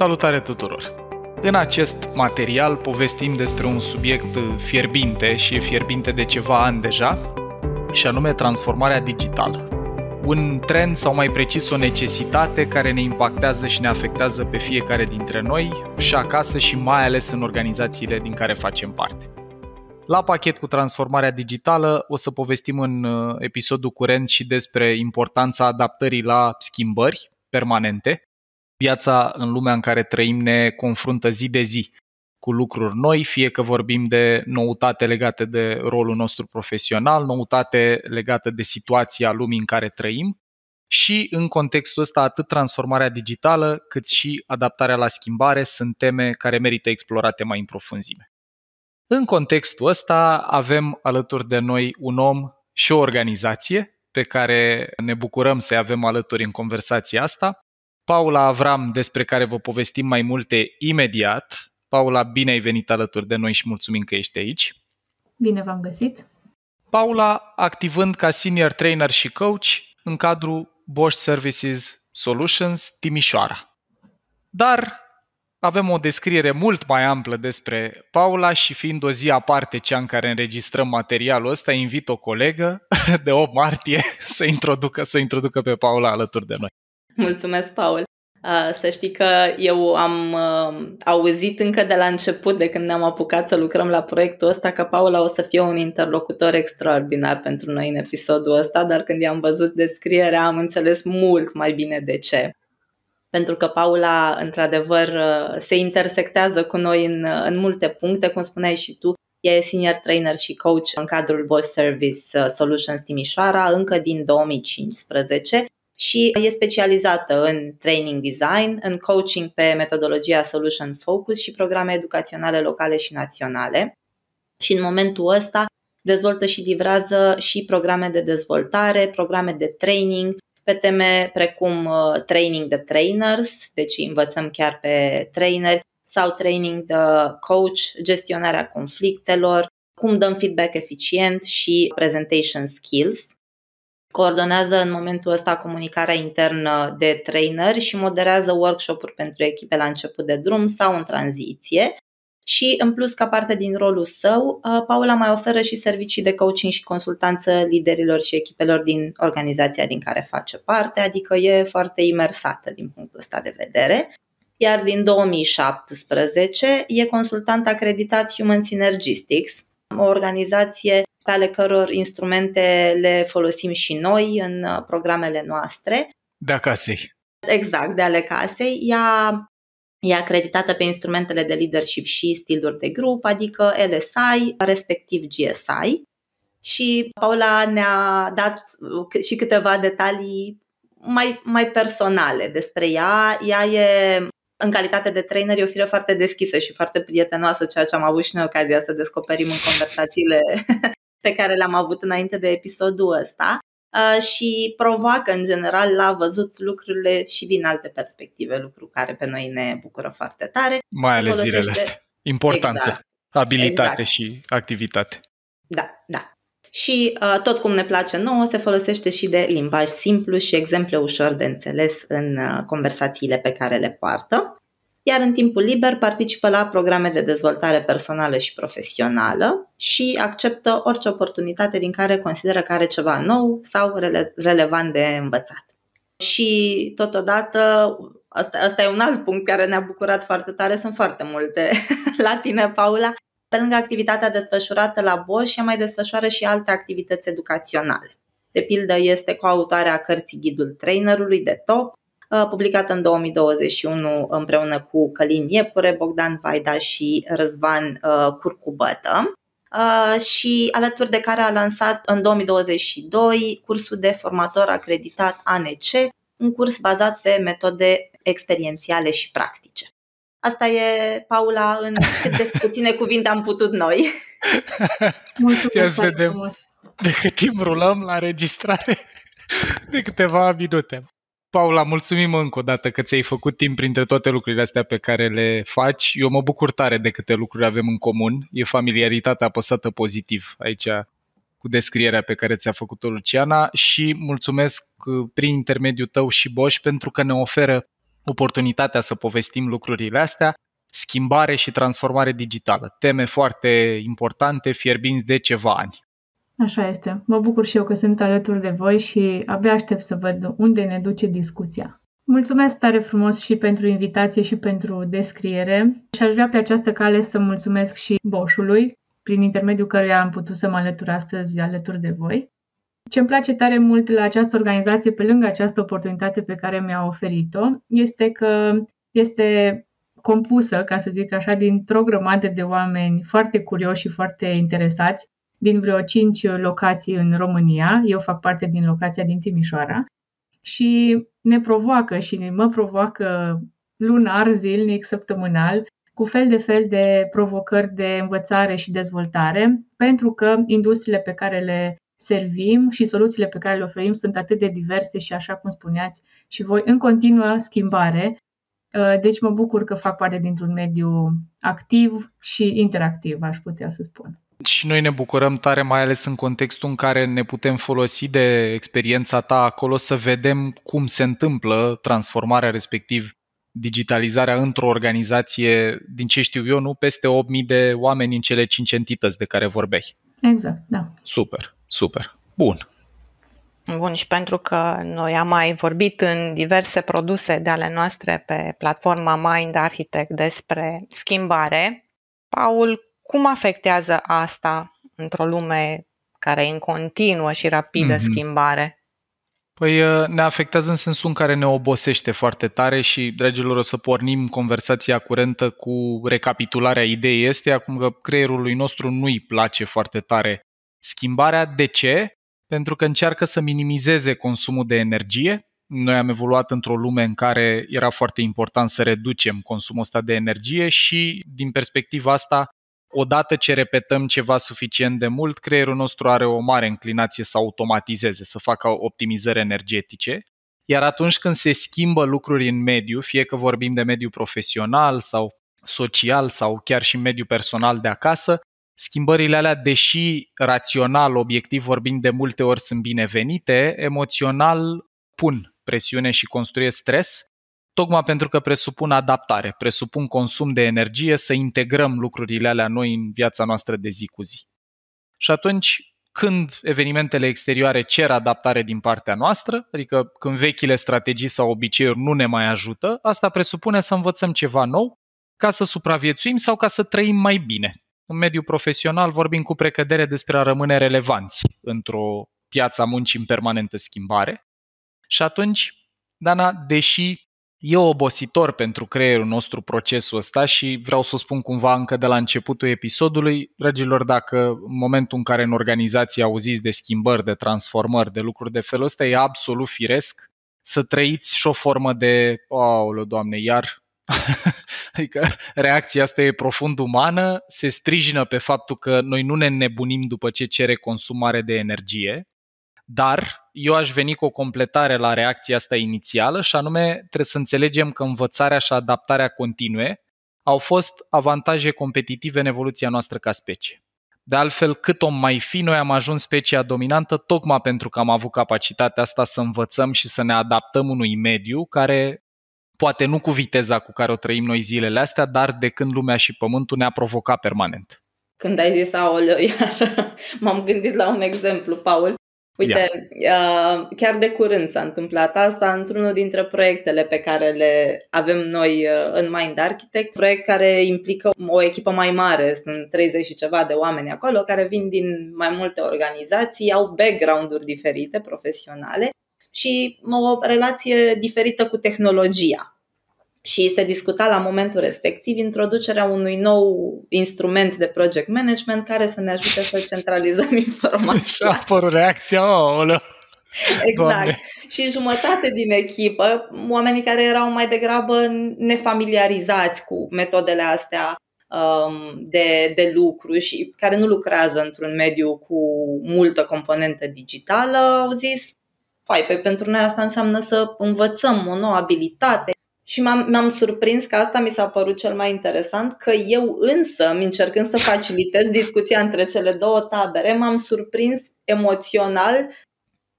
Salutare tuturor! În acest material povestim despre un subiect fierbinte și e fierbinte de ceva ani deja, și anume transformarea digitală. Un trend sau mai precis o necesitate care ne impactează și ne afectează pe fiecare dintre noi și acasă și mai ales în organizațiile din care facem parte. La pachet cu transformarea digitală o să povestim în uh, episodul curent și despre importanța adaptării la schimbări permanente. Viața în lumea în care trăim ne confruntă zi de zi cu lucruri noi, fie că vorbim de noutate legate de rolul nostru profesional, noutate legată de situația lumii în care trăim și în contextul ăsta atât transformarea digitală cât și adaptarea la schimbare sunt teme care merită explorate mai în profunzime. În contextul ăsta avem alături de noi un om și o organizație pe care ne bucurăm să avem alături în conversația asta. Paula Avram, despre care vă povestim mai multe imediat. Paula, bine ai venit alături de noi și mulțumim că ești aici. Bine v-am găsit. Paula, activând ca senior trainer și coach în cadrul Bosch Services Solutions Timișoara. Dar avem o descriere mult mai amplă despre Paula și fiind o zi aparte cea în care înregistrăm materialul ăsta, invit o colegă de 8 martie să introducă, să introducă pe Paula alături de noi. Mulțumesc, Paul! Să știi că eu am auzit încă de la început, de când ne-am apucat să lucrăm la proiectul ăsta, că Paula o să fie un interlocutor extraordinar pentru noi în episodul ăsta, dar când i-am văzut descrierea am înțeles mult mai bine de ce. Pentru că Paula, într-adevăr, uh, se intersectează cu noi în, uh, în multe puncte, cum spuneai și tu, ea e senior trainer și coach în cadrul Boss Service uh, Solutions Timișoara încă din 2015 și e specializată în training design, în coaching pe metodologia Solution Focus și programe educaționale locale și naționale. Și în momentul ăsta dezvoltă și livrează și programe de dezvoltare, programe de training pe teme precum uh, training de trainers, deci învățăm chiar pe traineri, sau training de coach, gestionarea conflictelor, cum dăm feedback eficient și presentation skills. Coordonează în momentul ăsta comunicarea internă de traineri și moderează workshop-uri pentru echipe la început de drum sau în tranziție și, în plus, ca parte din rolul său, uh, Paula mai oferă și servicii de coaching și consultanță liderilor și echipelor din organizația din care face parte, adică e foarte imersată din punctul ăsta de vedere. Iar din 2017 e consultant acreditat Human Synergistics, o organizație pe ale căror instrumente le folosim și noi în uh, programele noastre. De acasă. Exact, de ale casei. Ea E acreditată pe instrumentele de leadership și stiluri de grup, adică LSI, respectiv GSI. Și Paula ne-a dat și câteva detalii mai, mai personale despre ea. Ea e, în calitate de trainer, e o fire foarte deschisă și foarte prietenoasă, ceea ce am avut și noi ocazia să descoperim în conversațiile pe care le-am avut înainte de episodul ăsta. Uh, și provoacă în general la văzut lucrurile și din alte perspective, lucru care pe noi ne bucură foarte tare. Mai ales folosește... zilele astea. Importante. Exact. Abilitate exact. și activitate. Da, da. Și uh, tot cum ne place nouă, se folosește și de limbaj simplu și exemple ușor de înțeles în uh, conversațiile pe care le poartă iar în timpul liber participă la programe de dezvoltare personală și profesională și acceptă orice oportunitate din care consideră că are ceva nou sau rele- relevant de învățat. Și totodată, asta, asta e un alt punct care ne-a bucurat foarte tare, sunt foarte multe la tine, Paula. Pe lângă activitatea desfășurată la Bosch, ea mai desfășoară și alte activități educaționale. De pildă, este coautoarea cărții Ghidul Trainerului de Top, Uh, publicată în 2021 împreună cu Călin Iepure, Bogdan Vaida și Răzvan uh, Curcubătă. Uh, și alături de care a lansat în 2022 cursul de formator acreditat ANC, un curs bazat pe metode experiențiale și practice. Asta e, Paula, în cât de puține cuvinte am putut noi. Mulțumesc Ia să vedem de cât timp rulăm la registrare de câteva minute. Paula, mulțumim încă o dată că ți-ai făcut timp printre toate lucrurile astea pe care le faci. Eu mă bucur tare de câte lucruri avem în comun. E familiaritatea apăsată pozitiv aici cu descrierea pe care ți-a făcut-o Luciana și mulțumesc uh, prin intermediul tău și Bosch pentru că ne oferă oportunitatea să povestim lucrurile astea, schimbare și transformare digitală. Teme foarte importante, fierbinți de ceva ani. Așa este. Mă bucur și eu că sunt alături de voi și abia aștept să văd unde ne duce discuția. Mulțumesc tare frumos și pentru invitație și pentru descriere și aș vrea pe această cale să mulțumesc și Boșului, prin intermediul căruia am putut să mă alătur astăzi alături de voi. Ce îmi place tare mult la această organizație, pe lângă această oportunitate pe care mi-a oferit-o, este că este compusă, ca să zic așa, dintr-o grămadă de oameni foarte curioși și foarte interesați din vreo cinci locații în România. Eu fac parte din locația din Timișoara și ne provoacă și mă provoacă lunar, zilnic, săptămânal, cu fel de fel de provocări de învățare și dezvoltare, pentru că industriile pe care le servim și soluțiile pe care le oferim sunt atât de diverse și, așa cum spuneați, și voi în continuă schimbare. Deci mă bucur că fac parte dintr-un mediu activ și interactiv, aș putea să spun. Și noi ne bucurăm tare, mai ales în contextul în care ne putem folosi de experiența ta acolo să vedem cum se întâmplă transformarea respectiv digitalizarea într-o organizație, din ce știu eu, nu peste 8.000 de oameni în cele 5 entități de care vorbeai. Exact, da. Super, super. Bun. Bun, și pentru că noi am mai vorbit în diverse produse de ale noastre pe platforma Mind Architect despre schimbare, Paul, cum afectează asta într-o lume care e în continuă și rapidă mm-hmm. schimbare? Păi uh, ne afectează în sensul în care ne obosește foarte tare și, dragilor, o să pornim conversația curentă cu recapitularea ideii este acum că creierului nostru nu-i place foarte tare schimbarea. De ce? Pentru că încearcă să minimizeze consumul de energie. Noi am evoluat într-o lume în care era foarte important să reducem consumul ăsta de energie și, din perspectiva asta, odată ce repetăm ceva suficient de mult, creierul nostru are o mare înclinație să automatizeze, să facă optimizări energetice. Iar atunci când se schimbă lucruri în mediu, fie că vorbim de mediu profesional sau social sau chiar și mediu personal de acasă, schimbările alea, deși rațional, obiectiv vorbind, de multe ori sunt binevenite, emoțional pun presiune și construiesc stres tocmai pentru că presupun adaptare, presupun consum de energie, să integrăm lucrurile alea noi în viața noastră de zi cu zi. Și atunci, când evenimentele exterioare cer adaptare din partea noastră, adică când vechile strategii sau obiceiuri nu ne mai ajută, asta presupune să învățăm ceva nou ca să supraviețuim sau ca să trăim mai bine. În mediul profesional vorbim cu precădere despre a rămâne relevanți într-o piață a muncii în permanentă schimbare. Și atunci, Dana, deși E obositor pentru creierul nostru procesul ăsta și vreau să o spun cumva încă de la începutul episodului, dragilor, dacă în momentul în care în organizație auziți de schimbări, de transformări, de lucruri de felul ăsta, e absolut firesc să trăiți și o formă de, aoleu, doamne, iar. Adică reacția asta e profund umană, se sprijină pe faptul că noi nu ne nebunim după ce cere consumare de energie, dar eu aș veni cu o completare la reacția asta inițială și anume trebuie să înțelegem că învățarea și adaptarea continue au fost avantaje competitive în evoluția noastră ca specie. De altfel, cât om mai fi, noi am ajuns specia dominantă tocmai pentru că am avut capacitatea asta să învățăm și să ne adaptăm unui mediu care, poate nu cu viteza cu care o trăim noi zilele astea, dar de când lumea și pământul ne-a provocat permanent. Când ai zis aoleu, iar m-am gândit la un exemplu, Paul. Uite, yeah. chiar de curând s-a întâmplat asta într-unul dintre proiectele pe care le avem noi uh, în Mind Architect, proiect care implică o echipă mai mare, sunt 30 și ceva de oameni acolo care vin din mai multe organizații, au background-uri diferite, profesionale și o relație diferită cu tehnologia și se discuta la momentul respectiv introducerea unui nou instrument de project management care să ne ajute să centralizăm informația. Și a apărut reacția, oh, Exact. Doamne. Și jumătate din echipă, oamenii care erau mai degrabă nefamiliarizați cu metodele astea um, de, de lucru și care nu lucrează într-un mediu cu multă componentă digitală, au zis, Păi, pe pentru noi asta înseamnă să învățăm o nouă abilitate, și m-am, m-am surprins că asta mi s-a părut cel mai interesant, că eu însă, încercând să facilitez discuția între cele două tabere, m-am surprins emoțional,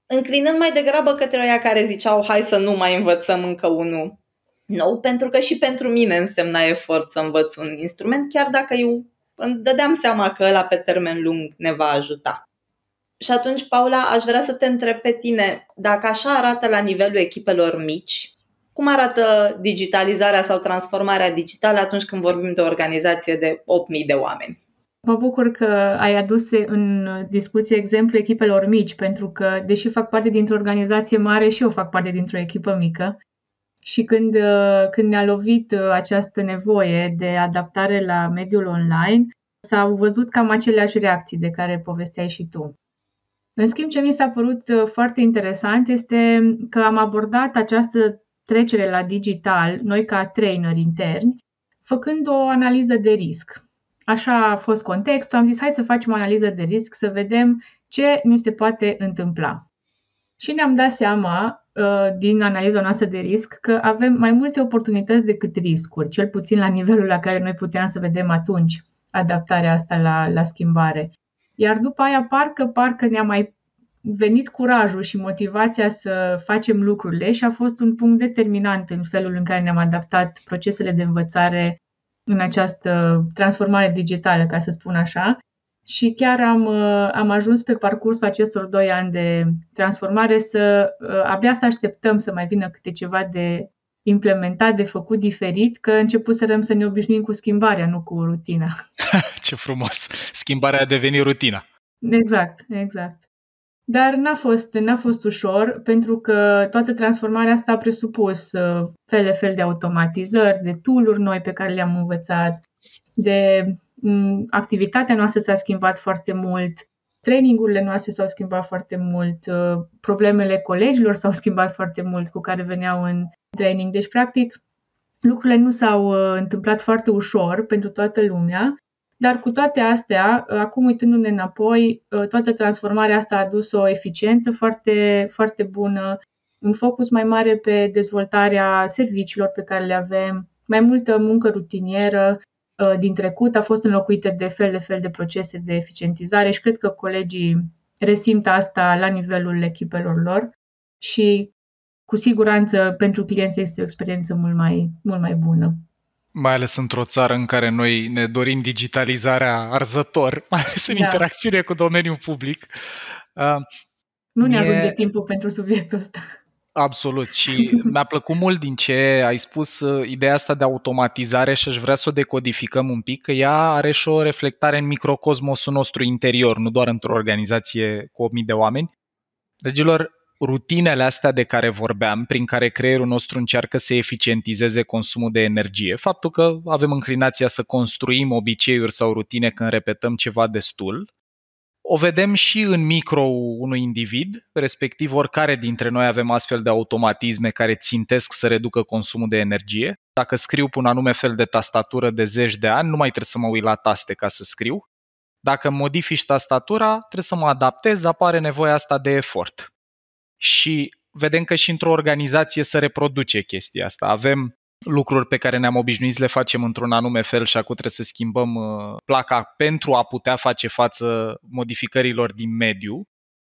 înclinând mai degrabă către oia care ziceau hai să nu mai învățăm încă unul nou, pentru că și pentru mine însemna efort să învăț un instrument, chiar dacă eu îmi dădeam seama că ăla pe termen lung ne va ajuta. Și atunci, Paula, aș vrea să te întreb pe tine, dacă așa arată la nivelul echipelor mici, cum arată digitalizarea sau transformarea digitală atunci când vorbim de o organizație de 8.000 de oameni? Mă bucur că ai adus în discuție exemplu echipelor mici, pentru că, deși fac parte dintr-o organizație mare, și eu fac parte dintr-o echipă mică. Și când, când ne-a lovit această nevoie de adaptare la mediul online, s-au văzut cam aceleași reacții de care povesteai și tu. În schimb, ce mi s-a părut foarte interesant este că am abordat această trecere la digital, noi ca trainer interni, făcând o analiză de risc. Așa a fost contextul, am zis hai să facem o analiză de risc, să vedem ce ni se poate întâmpla. Și ne-am dat seama uh, din analiza noastră de risc că avem mai multe oportunități decât riscuri, cel puțin la nivelul la care noi puteam să vedem atunci adaptarea asta la, la schimbare. Iar după aia parcă, parcă ne-a mai venit curajul și motivația să facem lucrurile și a fost un punct determinant în felul în care ne-am adaptat procesele de învățare în această transformare digitală, ca să spun așa. Și chiar am, am ajuns pe parcursul acestor doi ani de transformare să abia să așteptăm să mai vină câte ceva de implementat, de făcut diferit, că începusărăm să ne obișnuim cu schimbarea, nu cu rutina. Ce frumos! Schimbarea a devenit rutina. Exact, exact. Dar n-a fost, n-a fost ușor, pentru că toată transformarea asta a presupus uh, fel de fel de automatizări, de tooluri noi pe care le-am învățat, de um, activitatea noastră s-a schimbat foarte mult, trainingurile noastre s-au schimbat foarte mult, uh, problemele colegilor s-au schimbat foarte mult cu care veneau în training. Deci, practic, lucrurile nu s-au uh, întâmplat foarte ușor pentru toată lumea dar cu toate astea, acum uitându-ne înapoi, toată transformarea asta a adus o eficiență foarte, foarte bună, un focus mai mare pe dezvoltarea serviciilor pe care le avem, mai multă muncă rutinieră uh, din trecut a fost înlocuită de fel de fel de procese de eficientizare și cred că colegii resimt asta la nivelul echipelor lor și cu siguranță pentru clienți este o experiență mult mai, mult mai bună mai ales într-o țară în care noi ne dorim digitalizarea arzător, mai ales în da. interacțiune cu domeniul public. Uh, nu ne ajunge timpul pentru subiectul ăsta. Absolut și mi-a plăcut mult din ce ai spus uh, ideea asta de automatizare și aș vrea să o decodificăm un pic, că ea are și o reflectare în microcosmosul nostru interior, nu doar într-o organizație cu 8.000 de oameni. Dragilor, rutinele astea de care vorbeam, prin care creierul nostru încearcă să eficientizeze consumul de energie, faptul că avem înclinația să construim obiceiuri sau rutine când repetăm ceva destul, o vedem și în micro unui individ, respectiv oricare dintre noi avem astfel de automatisme care țintesc să reducă consumul de energie. Dacă scriu pe un anume fel de tastatură de zeci de ani, nu mai trebuie să mă uit la taste ca să scriu. Dacă modifici tastatura, trebuie să mă adaptez, apare nevoia asta de efort și vedem că și într-o organizație se reproduce chestia asta. Avem lucruri pe care ne-am obișnuit să le facem într-un anume fel și acum trebuie să schimbăm uh, placa pentru a putea face față modificărilor din mediu.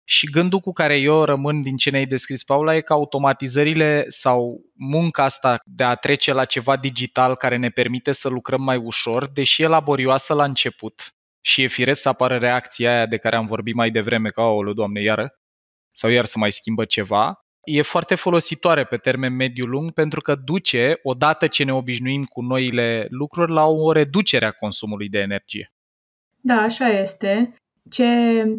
Și gândul cu care eu rămân din ce ne-ai descris, Paula, e că automatizările sau munca asta de a trece la ceva digital care ne permite să lucrăm mai ușor, deși e laborioasă la început și e firesc să apară reacția aia de care am vorbit mai devreme, că, o doamne, iară, sau iar să mai schimbă ceva, e foarte folositoare pe termen mediu-lung pentru că duce, odată ce ne obișnuim cu noile lucruri, la o reducere a consumului de energie. Da, așa este. Ce,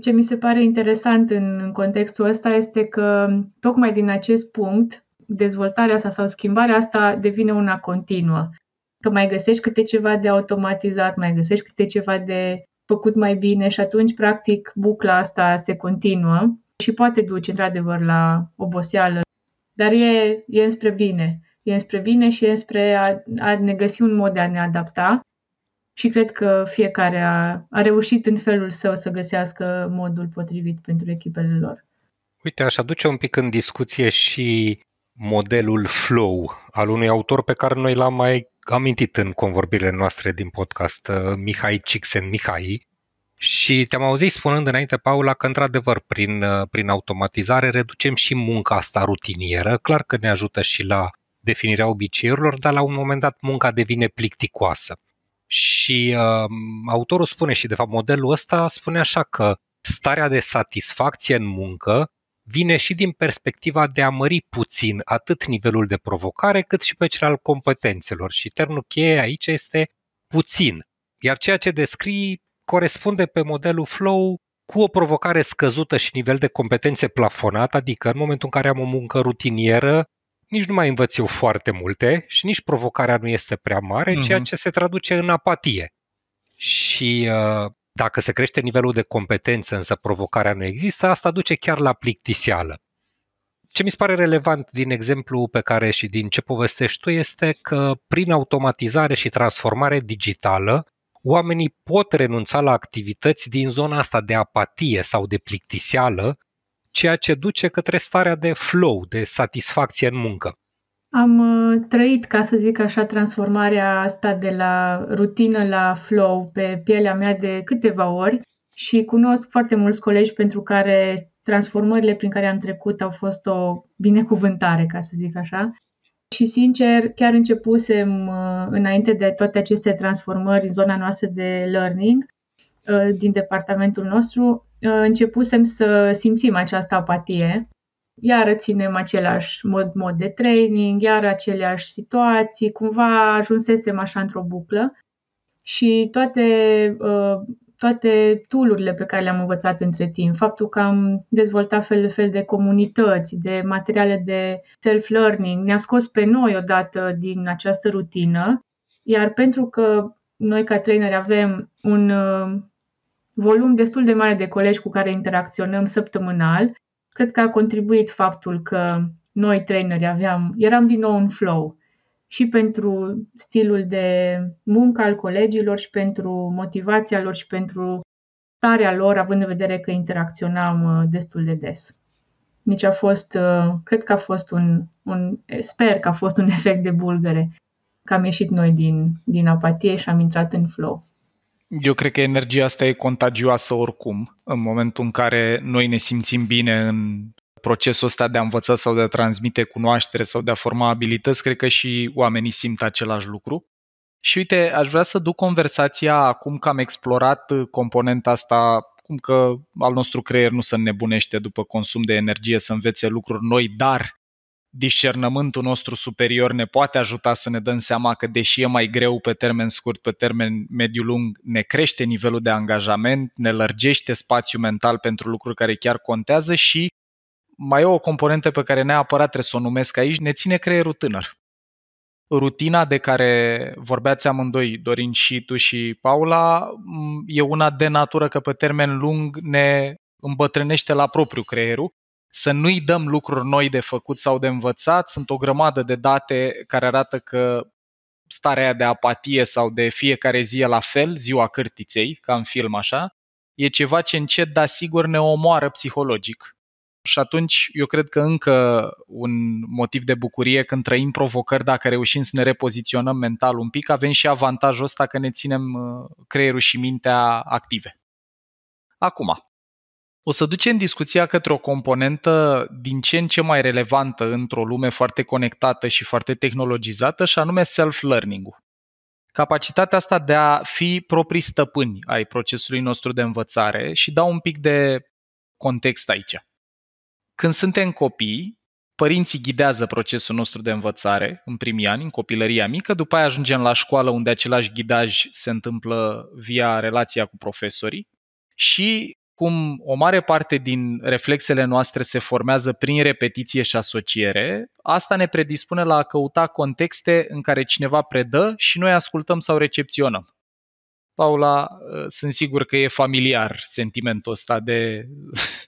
ce mi se pare interesant în, în contextul ăsta este că tocmai din acest punct dezvoltarea asta sau schimbarea asta devine una continuă. Că mai găsești câte ceva de automatizat, mai găsești câte ceva de făcut mai bine și atunci, practic, bucla asta se continuă și poate duce într-adevăr la oboseală, dar e, e înspre bine. E înspre bine și e înspre a, a ne găsi un mod de a ne adapta și cred că fiecare a, a reușit în felul său să găsească modul potrivit pentru echipele lor. Uite, aș aduce un pic în discuție și modelul flow al unui autor pe care noi l-am mai amintit în convorbirile noastre din podcast, uh, Mihai Cixen Mihai, și te-am auzit spunând înainte, Paula, că într-adevăr prin, uh, prin automatizare reducem și munca asta rutinieră. Clar că ne ajută și la definirea obiceiurilor, dar la un moment dat munca devine plicticoasă. Și uh, autorul spune și de fapt modelul ăsta spune așa că starea de satisfacție în muncă vine și din perspectiva de a mări puțin atât nivelul de provocare cât și pe cel al competențelor. Și termenul cheie aici este puțin. Iar ceea ce descrii corespunde pe modelul flow cu o provocare scăzută și nivel de competențe plafonat, adică în momentul în care am o muncă rutinieră, nici nu mai învăț eu foarte multe și nici provocarea nu este prea mare, uh-huh. ceea ce se traduce în apatie. Și uh, dacă se crește nivelul de competență, însă provocarea nu există, asta duce chiar la plictiseală. Ce mi se pare relevant din exemplu pe care și din ce povestești tu este că prin automatizare și transformare digitală, oamenii pot renunța la activități din zona asta de apatie sau de plictiseală, ceea ce duce către starea de flow, de satisfacție în muncă. Am uh, trăit, ca să zic așa, transformarea asta de la rutină la flow pe pielea mea de câteva ori și cunosc foarte mulți colegi pentru care transformările prin care am trecut au fost o binecuvântare, ca să zic așa. Și sincer, chiar începusem uh, înainte de toate aceste transformări în zona noastră de learning uh, din departamentul nostru, începusem să simțim această apatie. Iar ținem același mod, mod de training, iar aceleași situații, cumva ajunsesem așa într-o buclă. Și toate, uh, toate tool pe care le-am învățat între timp, faptul că am dezvoltat fel de fel de comunități, de materiale de self-learning, ne-a scos pe noi odată din această rutină, iar pentru că noi ca traineri avem un uh, volum destul de mare de colegi cu care interacționăm săptămânal, cred că a contribuit faptul că noi traineri aveam, eram din nou în flow și pentru stilul de muncă al colegilor și pentru motivația lor și pentru starea lor, având în vedere că interacționam uh, destul de des. Nici a fost, uh, cred că a fost un, un sper că a fost un efect de bulgăre, că am ieșit noi din, din apatie și am intrat în flow. Eu cred că energia asta e contagioasă oricum. În momentul în care noi ne simțim bine în procesul ăsta de a învăța sau de a transmite cunoaștere sau de a forma abilități, cred că și oamenii simt același lucru. Și uite, aș vrea să duc conversația acum că am explorat componenta asta, cum că al nostru creier nu se înnebunește după consum de energie să învețe lucruri noi, dar discernământul nostru superior ne poate ajuta să ne dăm seama că deși e mai greu pe termen scurt, pe termen mediu-lung, ne crește nivelul de angajament, ne lărgește spațiul mental pentru lucruri care chiar contează și mai e o componentă pe care neapărat trebuie să o numesc aici, ne ține creierul tânăr. Rutina de care vorbeați amândoi, Dorin și tu și Paula, e una de natură că pe termen lung ne îmbătrânește la propriu creierul să nu-i dăm lucruri noi de făcut sau de învățat. Sunt o grămadă de date care arată că starea de apatie sau de fiecare zi e la fel, ziua cârtiței, ca în film așa, e ceva ce încet, dar sigur ne omoară psihologic. Și atunci eu cred că încă un motiv de bucurie când trăim provocări, dacă reușim să ne repoziționăm mental un pic, avem și avantajul ăsta că ne ținem uh, creierul și mintea active. Acum, o să ducem discuția către o componentă din ce în ce mai relevantă într-o lume foarte conectată și foarte tehnologizată, și anume self-learning-ul. Capacitatea asta de a fi proprii stăpâni ai procesului nostru de învățare și dau un pic de context aici. Când suntem copii, părinții ghidează procesul nostru de învățare în primii ani, în copilăria mică, după aia ajungem la școală unde același ghidaj se întâmplă via relația cu profesorii și cum o mare parte din reflexele noastre se formează prin repetiție și asociere, asta ne predispune la a căuta contexte în care cineva predă și noi ascultăm sau recepționăm. Paula, sunt sigur că e familiar sentimentul ăsta de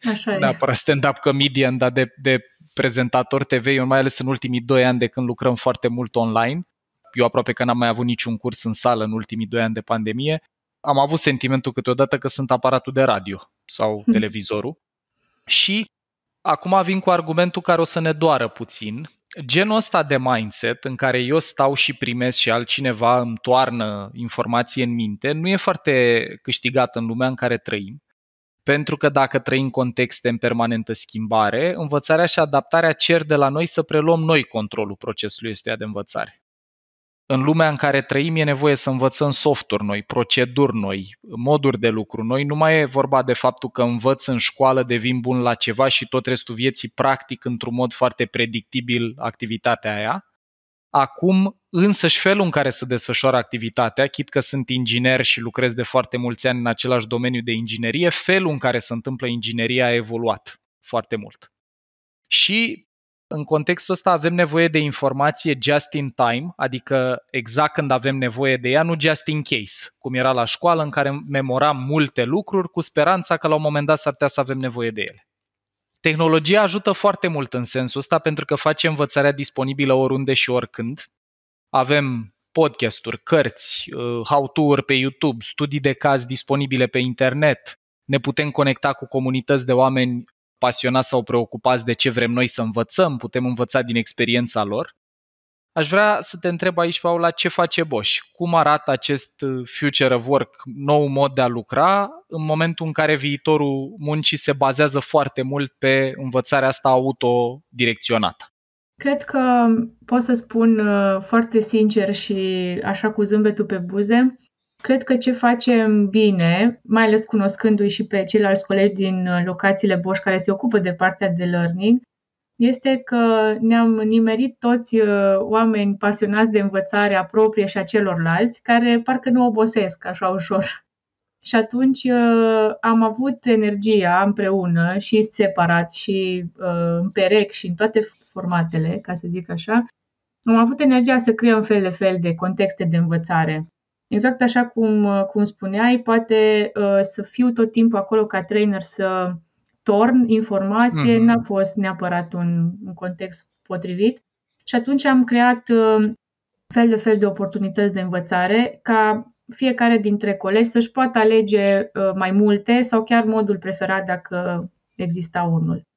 Așa neapărat stand-up comedian, dar de, de prezentator TV, eu mai ales în ultimii doi ani de când lucrăm foarte mult online. Eu aproape că n-am mai avut niciun curs în sală în ultimii doi ani de pandemie am avut sentimentul câteodată că sunt aparatul de radio sau hmm. televizorul și acum vin cu argumentul care o să ne doară puțin. Genul ăsta de mindset în care eu stau și primesc și altcineva îmi toarnă informație în minte nu e foarte câștigat în lumea în care trăim Pentru că dacă trăim contexte în permanentă schimbare, învățarea și adaptarea cer de la noi să preluăm noi controlul procesului ăstuia de învățare. În lumea în care trăim e nevoie să învățăm softuri noi, proceduri noi, moduri de lucru noi. Nu mai e vorba de faptul că învăț în școală, devin bun la ceva și tot restul vieții practic într-un mod foarte predictibil activitatea aia. Acum, însăși felul în care se desfășoară activitatea, chit că sunt inginer și lucrez de foarte mulți ani în același domeniu de inginerie, felul în care se întâmplă ingineria a evoluat foarte mult. Și în contextul ăsta avem nevoie de informație just in time, adică exact când avem nevoie de ea, nu just in case, cum era la școală în care memoram multe lucruri cu speranța că la un moment dat s-ar putea să avem nevoie de ele. Tehnologia ajută foarte mult în sensul ăsta pentru că face învățarea disponibilă oriunde și oricând. Avem podcasturi, cărți, uh, how-to-uri pe YouTube, studii de caz disponibile pe internet, ne putem conecta cu comunități de oameni pasionați sau preocupați de ce vrem noi să învățăm, putem învăța din experiența lor. Aș vrea să te întreb aici, Paula, ce face Bosch? Cum arată acest uh, future of work, nou mod de a lucra, în momentul în care viitorul muncii se bazează foarte mult pe învățarea asta autodirecționată? Cred că pot să spun uh, foarte sincer și așa cu zâmbetul pe buze, Cred că ce facem bine, mai ales cunoscându-i și pe ceilalți colegi din uh, locațiile Bosch care se ocupă de partea de learning, este că ne-am nimerit toți uh, oameni pasionați de învățare a proprie și a celorlalți, care parcă nu obosesc așa ușor. Și atunci uh, am avut energia împreună și separat și în perec și în toate formatele, ca să zic așa, am avut energia să creăm fel de fel de contexte de învățare Exact așa cum, uh, cum spuneai, poate uh, să fiu tot timpul acolo ca trainer să torn informație, mm-hmm. n-a fost neapărat un, un context potrivit. Și atunci am creat uh, fel de fel de oportunități de învățare ca fiecare dintre colegi să-și poată alege uh, mai multe sau chiar modul preferat dacă exista unul.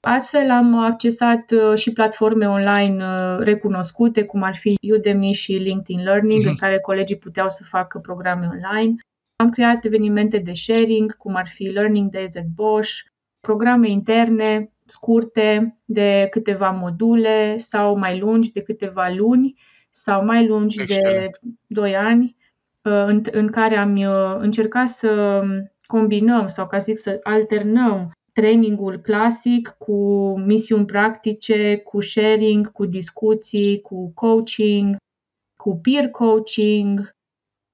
Astfel am accesat uh, și platforme online uh, recunoscute, cum ar fi Udemy și LinkedIn Learning, uh-huh. în care colegii puteau să facă programe online. Am creat evenimente de sharing, cum ar fi Learning Days at Bosch, programe interne scurte de câteva module sau mai lungi de câteva luni sau mai lungi Excelent. de 2 ani, uh, în, în care am încercat să combinăm sau, ca să zic, să alternăm trainingul clasic cu misiuni practice, cu sharing, cu discuții, cu coaching, cu peer coaching,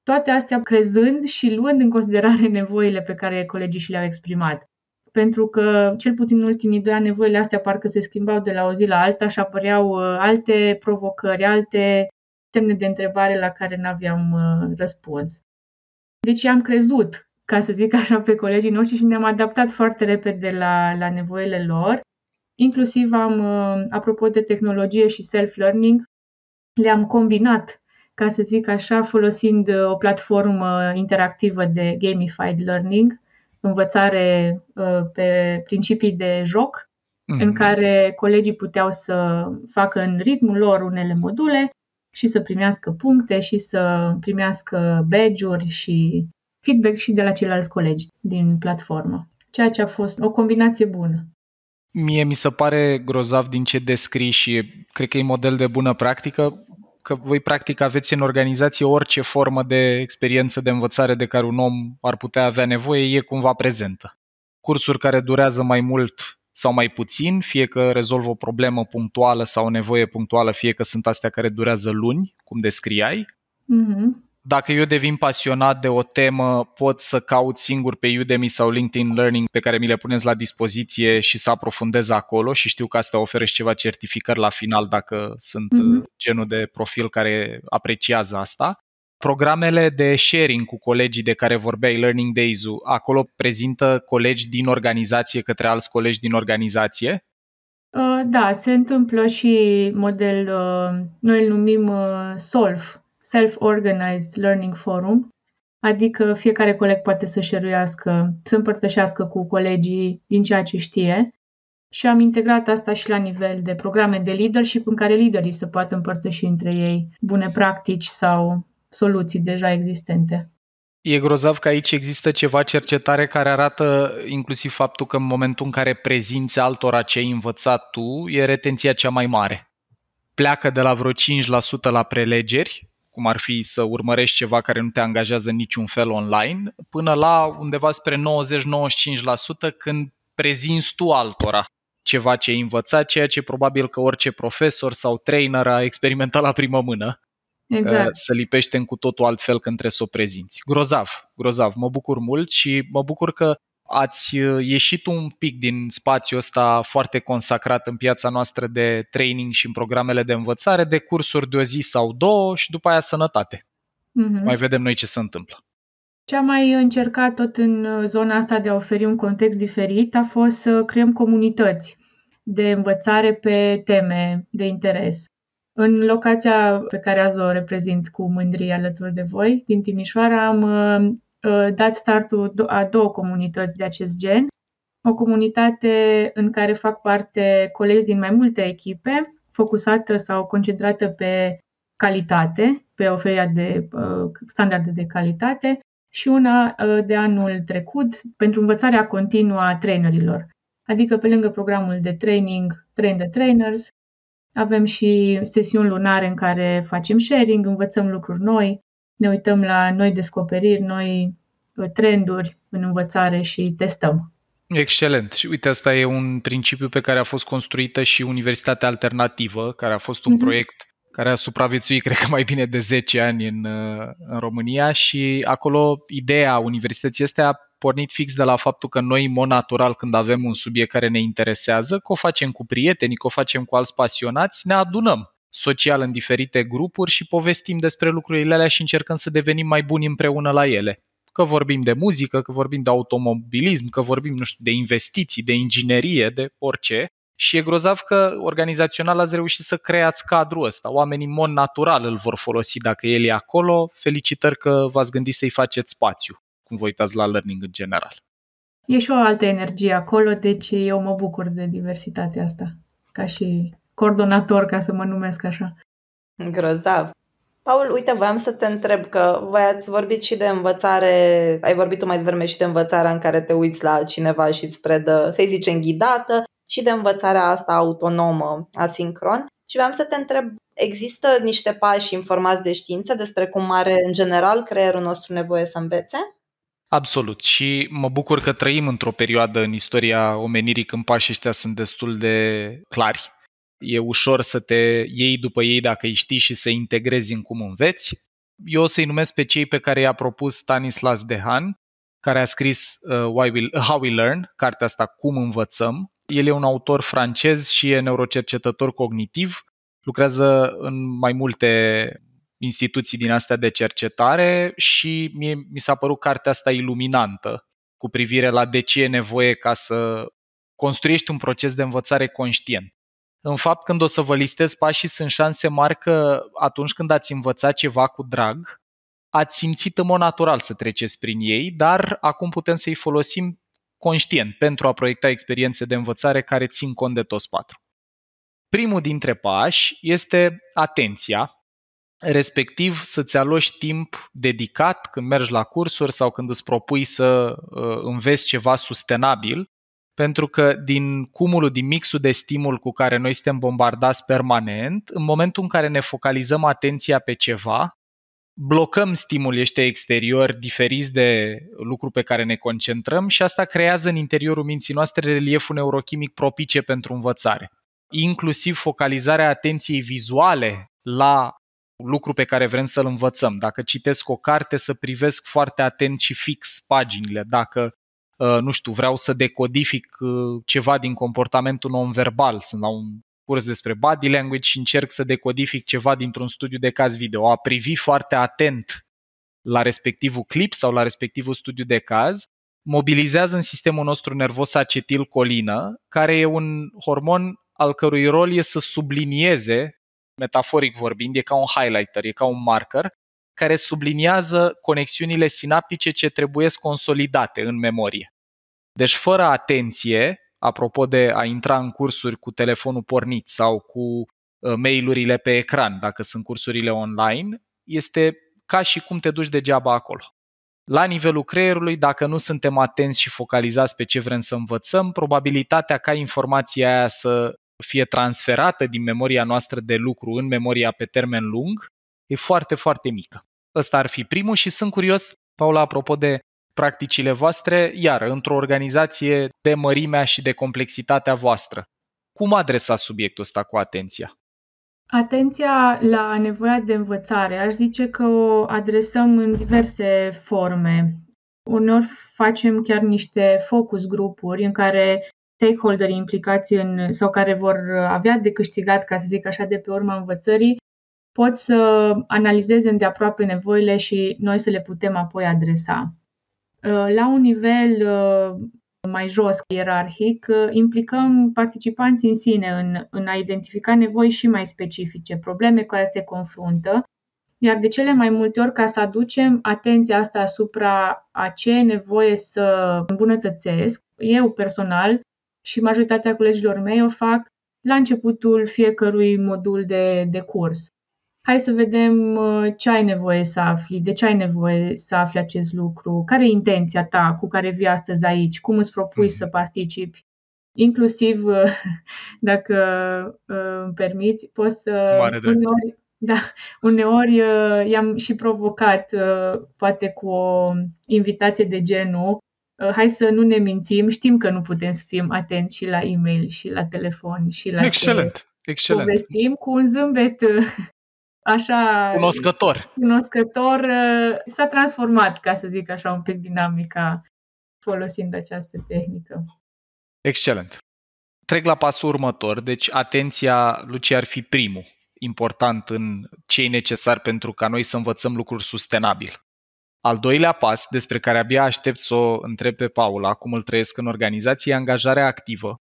toate astea crezând și luând în considerare nevoile pe care colegii și le-au exprimat. Pentru că, cel puțin în ultimii doi ani, nevoile astea parcă se schimbau de la o zi la alta și apăreau uh, alte provocări, alte semne de întrebare la care nu aveam uh, răspuns. Deci am crezut ca să zic așa, pe colegii noștri și ne-am adaptat foarte repede la, la nevoile lor. Inclusiv am, uh, apropo de tehnologie și self-learning, le-am combinat, ca să zic așa, folosind uh, o platformă interactivă de gamified learning, învățare uh, pe principii de joc, mm-hmm. în care colegii puteau să facă în ritmul lor unele module și să primească puncte și să primească badge-uri și feedback și de la ceilalți colegi din platformă, ceea ce a fost o combinație bună. Mie mi se pare grozav din ce descrii și cred că e model de bună practică, că voi practic aveți în organizație orice formă de experiență de învățare de care un om ar putea avea nevoie, e cumva prezentă. Cursuri care durează mai mult sau mai puțin, fie că rezolvă o problemă punctuală sau o nevoie punctuală, fie că sunt astea care durează luni, cum descriai. Mm-hmm dacă eu devin pasionat de o temă, pot să caut singur pe Udemy sau LinkedIn Learning pe care mi le puneți la dispoziție și să aprofundez acolo și știu că asta oferă și ceva certificări la final dacă sunt mm-hmm. genul de profil care apreciază asta. Programele de sharing cu colegii de care vorbeai, Learning Days-ul, acolo prezintă colegi din organizație către alți colegi din organizație? Uh, da, se întâmplă și model, uh, noi îl numim Solve, Self-Organized Learning Forum, adică fiecare coleg poate să șeruiască, să împărtășească cu colegii din ceea ce știe și am integrat asta și la nivel de programe de leadership în care liderii să poată împărtăși între ei bune practici sau soluții deja existente. E grozav că aici există ceva cercetare care arată inclusiv faptul că în momentul în care prezinți altora ce ai învățat tu, e retenția cea mai mare. Pleacă de la vreo 5% la prelegeri, cum ar fi să urmărești ceva care nu te angajează niciun fel online, până la undeva spre 90-95% când prezinți tu altora ceva ce ai învățat, ceea ce probabil că orice profesor sau trainer a experimentat la primă mână. Exact. Uh, să lipește în cu totul altfel când trebuie să o prezinți. Grozav, grozav. Mă bucur mult și mă bucur că ați uh, ieșit un pic din spațiul ăsta foarte consacrat în piața noastră de training și în programele de învățare, de cursuri de o zi sau două și după aia sănătate. Mm-hmm. Mai vedem noi ce se întâmplă. Ce am mai încercat tot în uh, zona asta de a oferi un context diferit a fost să creăm comunități de învățare pe teme de interes. În locația pe care azi o reprezint cu mândrie alături de voi, din Timișoara, am uh, uh, dat startul a două comunități de acest gen. O comunitate în care fac parte colegi din mai multe echipe, focusată sau concentrată pe calitate, pe oferirea de uh, standarde de calitate și una de anul trecut pentru învățarea continuă a trainerilor. Adică pe lângă programul de training Train the Trainers, avem și sesiuni lunare în care facem sharing, învățăm lucruri noi, ne uităm la noi descoperiri, noi uh, trenduri în învățare și testăm. Excelent. Și uite, asta e un principiu pe care a fost construită și Universitatea Alternativă, care a fost un mm-hmm. proiect care a supraviețuit, cred că mai bine de 10 ani în, uh, în România și acolo ideea universității este a pornit fix de la faptul că noi, în mod natural, când avem un subiect care ne interesează, că o facem cu prieteni, că o facem cu alți pasionați, ne adunăm social în diferite grupuri și povestim despre lucrurile alea și încercăm să devenim mai buni împreună la ele. Că vorbim de muzică, că vorbim de automobilism, că vorbim, nu știu, de investiții, de inginerie, de orice. Și e grozav că organizațional ați reușit să creați cadrul ăsta. Oamenii în mod natural îl vor folosi dacă el e acolo. Felicitări că v-ați gândit să-i faceți spațiu cum vă uitați la learning în general. E și o altă energie acolo, deci eu mă bucur de diversitatea asta, ca și coordonator, ca să mă numesc așa. Grozav. Paul, uite, voiam să te întreb că voi ați vorbit și de învățare, ai vorbit tu mai devreme și de învățarea în care te uiți la cineva și îți predă, să-i zicem, ghidată și de învățarea asta autonomă, asincron. Și vreau să te întreb, există niște pași informați de știință despre cum are în general creierul nostru nevoie să învețe? Absolut. Și mă bucur că trăim într-o perioadă în istoria omenirii când pașii ăștia sunt destul de clari. E ușor să te iei după ei dacă îi știi și să integrezi în cum înveți. Eu o să-i numesc pe cei pe care i-a propus Stanislas Dehan, care a scris uh, Why We, How We Learn, cartea asta Cum învățăm. El e un autor francez și e neurocercetător cognitiv. Lucrează în mai multe instituții din astea de cercetare și mie, mi s-a părut cartea asta iluminantă cu privire la de ce e nevoie ca să construiești un proces de învățare conștient. În fapt, când o să vă listez pașii, sunt șanse mari că atunci când ați învățat ceva cu drag, ați simțit în mod natural să treceți prin ei, dar acum putem să-i folosim conștient pentru a proiecta experiențe de învățare care țin cont de toți patru. Primul dintre pași este atenția, respectiv să-ți aloci timp dedicat când mergi la cursuri sau când îți propui să uh, înveți ceva sustenabil, pentru că din cumulul, din mixul de stimul cu care noi suntem bombardați permanent, în momentul în care ne focalizăm atenția pe ceva, blocăm stimul ăștia exterior diferiți de lucru pe care ne concentrăm și asta creează în interiorul minții noastre relieful neurochimic propice pentru învățare. Inclusiv focalizarea atenției vizuale la lucru pe care vrem să-l învățăm. Dacă citesc o carte, să privesc foarte atent și fix paginile. Dacă, uh, nu știu, vreau să decodific uh, ceva din comportamentul non-verbal, sunt la un curs despre body language și încerc să decodific ceva dintr-un studiu de caz video. A privi foarte atent la respectivul clip sau la respectivul studiu de caz mobilizează în sistemul nostru nervos acetilcolină, care e un hormon al cărui rol e să sublinieze metaforic vorbind, e ca un highlighter, e ca un marker, care subliniază conexiunile sinaptice ce trebuie consolidate în memorie. Deci fără atenție, apropo de a intra în cursuri cu telefonul pornit sau cu uh, mail-urile pe ecran, dacă sunt cursurile online, este ca și cum te duci degeaba acolo. la nivelul creierului, dacă nu suntem atenți și focalizați pe ce vrem să învățăm, probabilitatea ca informația aia să fie transferată din memoria noastră de lucru în memoria pe termen lung e foarte, foarte mică. Ăsta ar fi primul și sunt curios, Paula, apropo de practicile voastre, iar într-o organizație de mărimea și de complexitatea voastră. Cum adresa subiectul ăsta cu atenția? Atenția la nevoia de învățare, aș zice că o adresăm în diverse forme. Uneori facem chiar niște focus grupuri în care stakeholderii implicați în, sau care vor avea de câștigat, ca să zic așa, de pe urma învățării, pot să analizeze îndeaproape nevoile și noi să le putem apoi adresa. La un nivel mai jos, ierarhic, implicăm participanții în sine în, în a identifica nevoi și mai specifice, probleme cu care se confruntă, iar de cele mai multe ori, ca să aducem atenția asta asupra a ce e nevoie să îmbunătățesc, eu personal și majoritatea colegilor mei o fac la începutul fiecărui modul de, de curs hai să vedem uh, ce ai nevoie să afli, de ce ai nevoie să afli acest lucru, care e intenția ta cu care vii astăzi aici, cum îți propui mm-hmm. să participi. Inclusiv, uh, dacă uh, îmi permiți, poți să... uneori, da, uneori i-am și provocat, poate cu o invitație de genul, hai să nu ne mințim, știm că nu putem să fim atenți și la e-mail și la telefon și la Excelent, excelent. Povestim cu un zâmbet așa... Cunoscător. Cunoscător. Uh, s-a transformat, ca să zic așa, un pic dinamica folosind această tehnică. Excelent. Trec la pasul următor. Deci, atenția, Lucia, ar fi primul important în ce e necesar pentru ca noi să învățăm lucruri sustenabil. Al doilea pas, despre care abia aștept să o întreb pe Paula, cum îl trăiesc în organizație, e angajarea activă,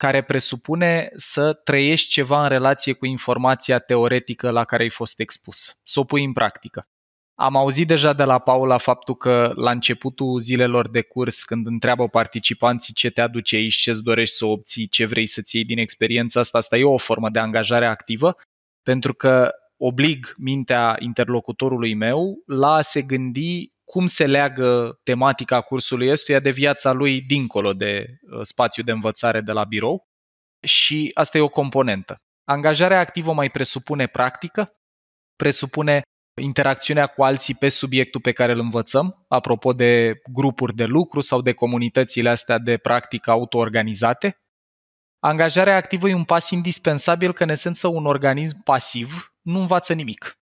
care presupune să trăiești ceva în relație cu informația teoretică la care ai fost expus, să o pui în practică. Am auzit deja de la Paula faptul că la începutul zilelor de curs, când întreabă participanții ce te aduce aici, ce-ți dorești să obții, ce vrei să-ți iei din experiența asta, asta e o formă de angajare activă, pentru că oblig mintea interlocutorului meu la a se gândi cum se leagă tematica cursului ăstuia de viața lui dincolo de uh, spațiu de învățare de la birou și asta e o componentă. Angajarea activă mai presupune practică, presupune interacțiunea cu alții pe subiectul pe care îl învățăm, apropo de grupuri de lucru sau de comunitățile astea de practică autoorganizate. Angajarea activă e un pas indispensabil că, în esență, un organism pasiv nu învață nimic.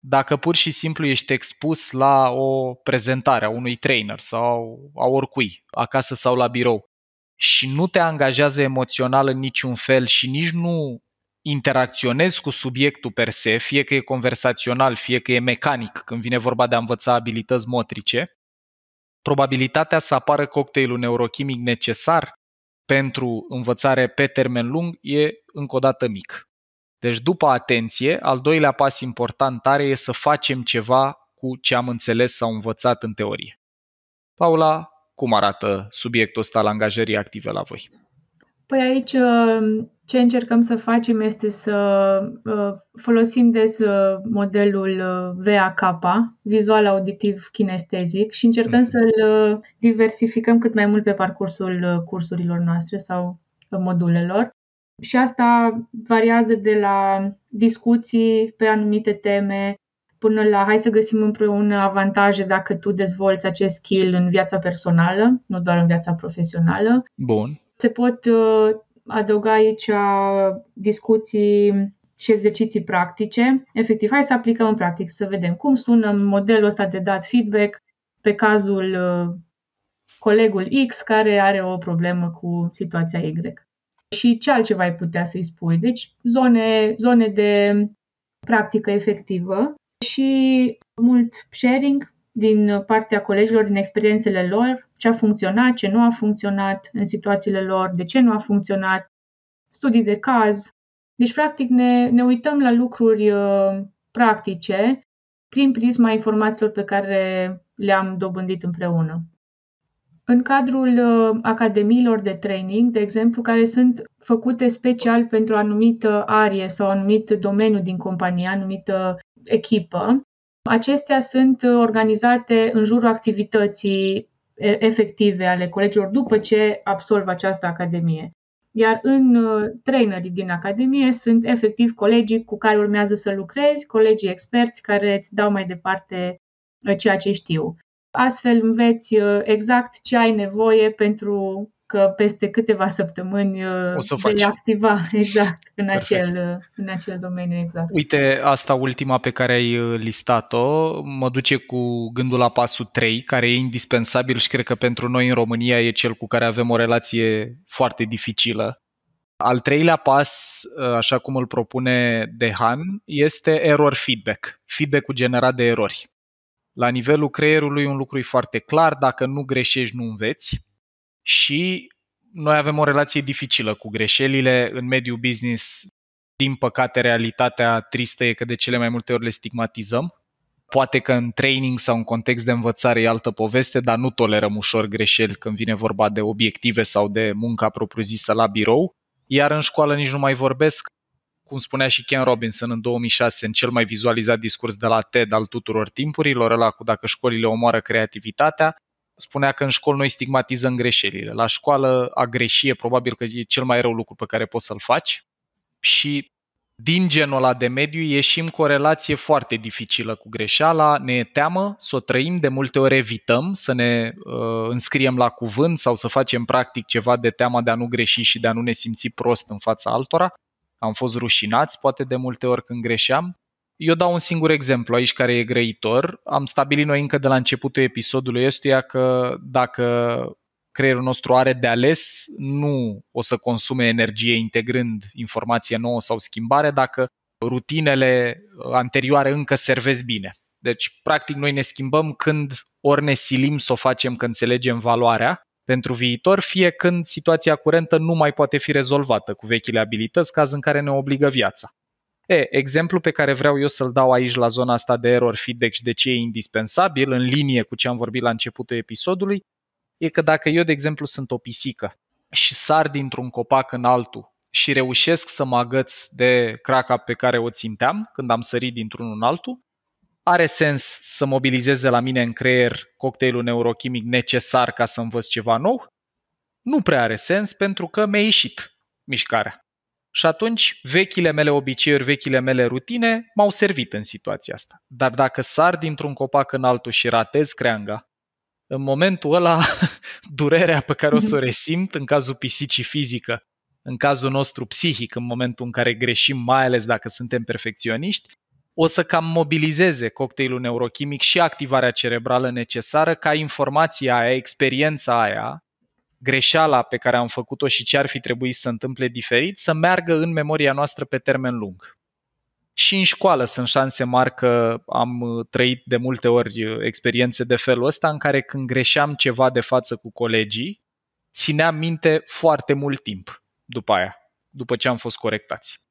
Dacă pur și simplu ești expus la o prezentare a unui trainer sau a oricui, acasă sau la birou, și nu te angajează emoțional în niciun fel și nici nu interacționezi cu subiectul per se, fie că e conversațional, fie că e mecanic, când vine vorba de a învăța abilități motrice, probabilitatea să apară cocktailul neurochimic necesar pentru învățare pe termen lung e încă o dată mic. Deci după atenție, al doilea pas important tare e să facem ceva cu ce am înțeles sau învățat în teorie. Paula, cum arată subiectul ăsta la angajării active la voi? Păi aici uh, ce încercăm să facem este să uh, folosim des uh, modelul VAK, vizual auditiv kinestezic, și încercăm mm-hmm. să-l diversificăm cât mai mult pe parcursul cursurilor noastre sau modulelor. Și asta variază de la discuții pe anumite teme până la hai să găsim împreună avantaje dacă tu dezvolți acest skill în viața personală, nu doar în viața profesională. Bun. Se pot uh, adăuga aici discuții și exerciții practice. Efectiv, hai să aplicăm în practic, să vedem cum sună modelul ăsta de dat feedback pe cazul uh, colegul X care are o problemă cu situația Y și ce altceva ai putea să-i spui. Deci zone, zone de practică efectivă și mult sharing din partea colegilor, din experiențele lor, ce a funcționat, ce nu a funcționat în situațiile lor, de ce nu a funcționat, studii de caz. Deci, practic, ne, ne uităm la lucruri uh, practice prin prisma informațiilor pe care le-am dobândit împreună. În cadrul uh, academiilor de training, de exemplu, care sunt făcute special pentru o anumită arie sau anumit domeniu din companie, anumită echipă, Acestea sunt organizate în jurul activității efective ale colegilor după ce absolvă această academie. Iar în uh, trainerii din academie sunt efectiv colegii cu care urmează să lucrezi, colegii experți care îți dau mai departe uh, ceea ce știu. Astfel înveți uh, exact ce ai nevoie pentru că peste câteva săptămâni o să vei faci. activa exact în acel, în acel domeniu exact. Uite, asta ultima pe care ai listat-o mă duce cu gândul la pasul 3, care e indispensabil și cred că pentru noi în România e cel cu care avem o relație foarte dificilă. Al treilea pas, așa cum îl propune Dehan, este error feedback, feedback-ul generat de erori. La nivelul creierului un lucru e foarte clar, dacă nu greșești, nu înveți și noi avem o relație dificilă cu greșelile în mediul business. Din păcate, realitatea tristă e că de cele mai multe ori le stigmatizăm. Poate că în training sau în context de învățare e altă poveste, dar nu tolerăm ușor greșeli când vine vorba de obiective sau de munca propriu-zisă la birou. Iar în școală nici nu mai vorbesc. Cum spunea și Ken Robinson în 2006 în cel mai vizualizat discurs de la TED al tuturor timpurilor, ăla cu dacă școlile omoară creativitatea, spunea că în școli noi stigmatizăm greșelile. La școală a greși e probabil că e cel mai rău lucru pe care poți să-l faci și din genul ăla de mediu ieșim cu o relație foarte dificilă cu greșeala, ne e teamă să o trăim, de multe ori evităm să ne uh, înscriem la cuvânt sau să facem practic ceva de teama de a nu greși și de a nu ne simți prost în fața altora. Am fost rușinați poate de multe ori când greșeam eu dau un singur exemplu aici care e grăitor. Am stabilit noi încă de la începutul episodului ăstuia că dacă creierul nostru are de ales, nu o să consume energie integrând informație nouă sau schimbare dacă rutinele anterioare încă servesc bine. Deci, practic, noi ne schimbăm când ori ne silim să o facem că înțelegem valoarea pentru viitor, fie când situația curentă nu mai poate fi rezolvată cu vechile abilități, caz în care ne obligă viața. E, exemplu pe care vreau eu să-l dau aici la zona asta de error feedback și de ce e indispensabil, în linie cu ce am vorbit la începutul episodului, e că dacă eu, de exemplu, sunt o pisică și sar dintr-un copac în altul și reușesc să mă agăț de craca pe care o ținteam când am sărit dintr-unul în altul, are sens să mobilizeze la mine în creier cocktailul neurochimic necesar ca să învăț ceva nou? Nu prea are sens pentru că mi-a ieșit mișcarea. Și atunci vechile mele obiceiuri, vechile mele rutine m-au servit în situația asta. Dar dacă sar dintr-un copac în altul și ratez creanga, în momentul ăla durerea pe care o să o resimt în cazul pisicii fizică, în cazul nostru psihic, în momentul în care greșim, mai ales dacă suntem perfecționiști, o să cam mobilizeze cocktailul neurochimic și activarea cerebrală necesară ca informația aia, experiența aia, greșeala pe care am făcut-o și ce ar fi trebuit să întâmple diferit, să meargă în memoria noastră pe termen lung. Și în școală sunt șanse mari că am trăit de multe ori experiențe de felul ăsta în care când greșeam ceva de față cu colegii, țineam minte foarte mult timp după aia, după ce am fost corectați.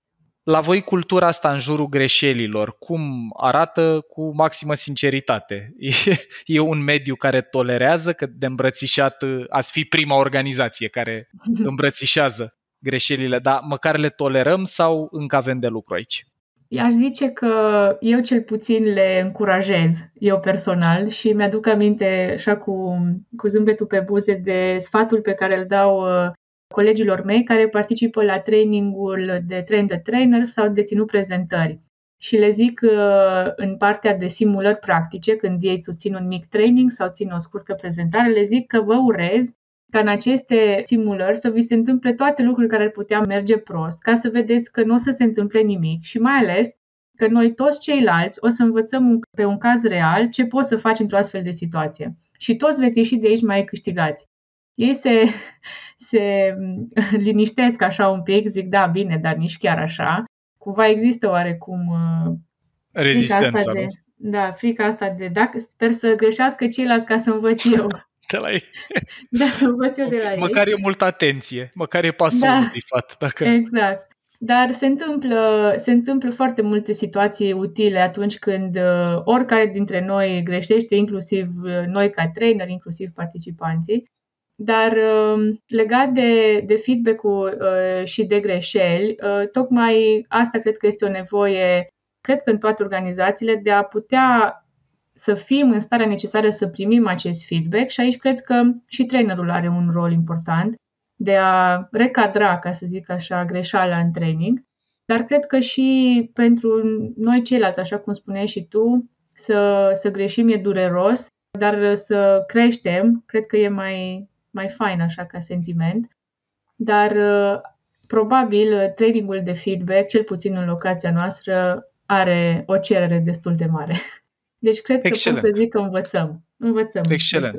La voi cultura asta în jurul greșelilor, cum arată cu maximă sinceritate? E, e un mediu care tolerează că de îmbrățișat ați fi prima organizație care îmbrățișează greșelile, dar măcar le tolerăm sau încă avem de lucru aici? Aș zice că eu cel puțin le încurajez, eu personal, și mi-aduc aminte, așa cu, cu zâmbetul pe buze, de sfatul pe care îl dau colegilor mei care participă la trainingul de train the trainer sau de ținut prezentări. Și le zic uh, în partea de simulări practice, când ei susțin un mic training sau țin o scurtă prezentare, le zic că vă urez ca în aceste simulări să vi se întâmple toate lucrurile care ar putea merge prost, ca să vedeți că nu o să se întâmple nimic și mai ales că noi toți ceilalți o să învățăm pe un caz real ce poți să faci într-o astfel de situație. Și toți veți ieși de aici mai câștigați. Ei se, se liniștesc așa un pic, zic, da, bine, dar nici chiar așa. Cumva există oarecum uh, rezistența, de, Da, frica asta de, dacă sper să greșească ceilalți ca să învăț eu. De la ei. Da, să învăț eu de la ei. Măcar e multă atenție, măcar e pasul da, bifat. Dacă... Exact. Dar se întâmplă, se întâmplă foarte multe situații utile atunci când uh, oricare dintre noi greșește, inclusiv uh, noi ca trainer, inclusiv participanții. Dar um, legat de, de feedback-ul uh, și de greșeli, uh, tocmai asta cred că este o nevoie cred că în toate organizațiile, de a putea să fim în starea necesară să primim acest feedback și aici cred că și trainerul are un rol important de a recadra, ca să zic așa, greșeala în training, dar cred că și pentru noi ceilalți, așa cum spuneai și tu, să, să greșim e dureros, dar să creștem, cred că e mai, mai fain așa ca sentiment. Dar probabil trainingul de feedback, cel puțin în locația noastră, are o cerere destul de mare. Deci cred Excelent. că pot să zic că învățăm. Învățăm. Excelent.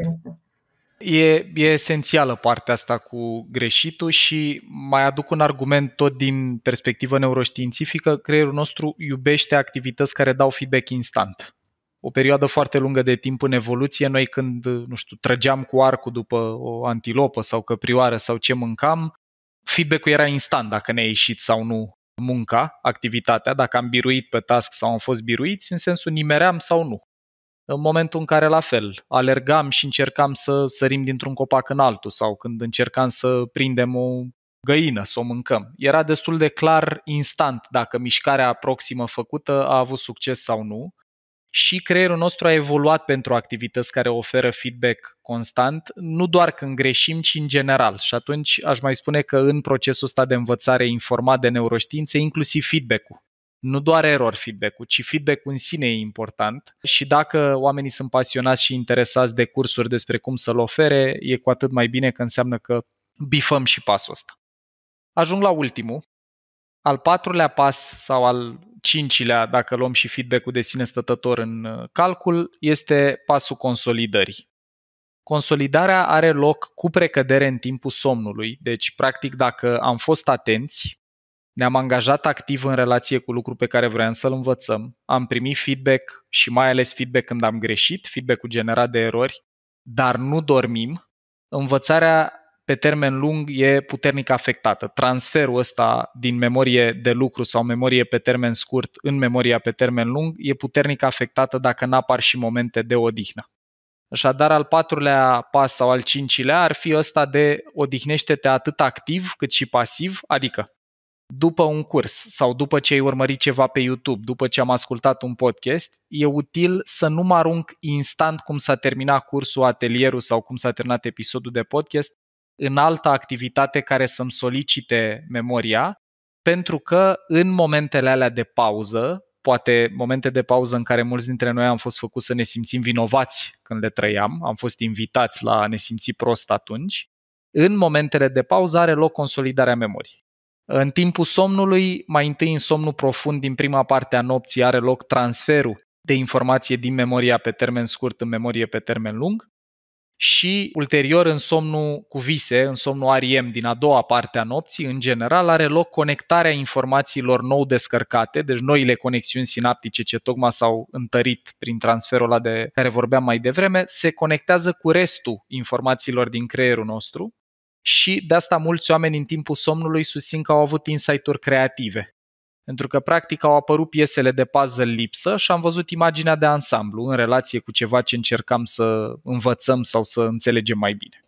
E, e esențială partea asta cu greșitul și mai aduc un argument tot din perspectivă neuroștiințifică. Creierul nostru iubește activități care dau feedback instant. O perioadă foarte lungă de timp în evoluție, noi când, nu știu, trăgeam cu arcul după o antilopă sau căprioară sau ce mâncam, feedback-ul era instant dacă ne-a ieșit sau nu munca, activitatea, dacă am biruit pe task sau am fost biruiți, în sensul nimeream sau nu. În momentul în care, la fel, alergam și încercam să sărim dintr-un copac în altul sau când încercam să prindem o găină, să o mâncăm. Era destul de clar instant dacă mișcarea proximă făcută a avut succes sau nu și creierul nostru a evoluat pentru activități care oferă feedback constant, nu doar când greșim, ci în general. Și atunci aș mai spune că în procesul ăsta de învățare informat de neuroștiințe, inclusiv feedback-ul. Nu doar error feedback-ul, ci feedback-ul în sine e important și dacă oamenii sunt pasionați și interesați de cursuri despre cum să-l ofere, e cu atât mai bine că înseamnă că bifăm și pasul ăsta. Ajung la ultimul, al patrulea pas sau al cincilea, dacă luăm și feedback-ul de sine stătător în uh, calcul, este pasul consolidării. Consolidarea are loc cu precădere în timpul somnului, deci practic dacă am fost atenți, ne-am angajat activ în relație cu lucru pe care vroiam să-l învățăm, am primit feedback și mai ales feedback când am greșit, feedback-ul generat de erori, dar nu dormim, învățarea pe termen lung e puternic afectată. Transferul ăsta din memorie de lucru sau memorie pe termen scurt în memoria pe termen lung e puternic afectată dacă n-apar și momente de odihnă. Așadar, al patrulea pas sau al cincilea ar fi ăsta de odihnește-te atât activ cât și pasiv, adică după un curs sau după ce ai urmărit ceva pe YouTube, după ce am ascultat un podcast, e util să nu mă arunc instant cum s-a terminat cursul, atelierul sau cum s-a terminat episodul de podcast în altă activitate care să-mi solicite memoria, pentru că în momentele alea de pauză, poate momente de pauză în care mulți dintre noi am fost făcuți să ne simțim vinovați când le trăiam, am fost invitați la a ne simți prost atunci, în momentele de pauză are loc consolidarea memoriei. În timpul somnului, mai întâi în somnul profund din prima parte a nopții are loc transferul de informație din memoria pe termen scurt în memorie pe termen lung și ulterior în somnul cu vise, în somnul REM din a doua parte a nopții, în general are loc conectarea informațiilor nou descărcate, deci noile conexiuni sinaptice ce tocmai s-au întărit prin transferul ăla de care vorbeam mai devreme, se conectează cu restul informațiilor din creierul nostru și de asta mulți oameni în timpul somnului susțin că au avut insight-uri creative pentru că practic au apărut piesele de puzzle lipsă și am văzut imaginea de ansamblu în relație cu ceva ce încercam să învățăm sau să înțelegem mai bine.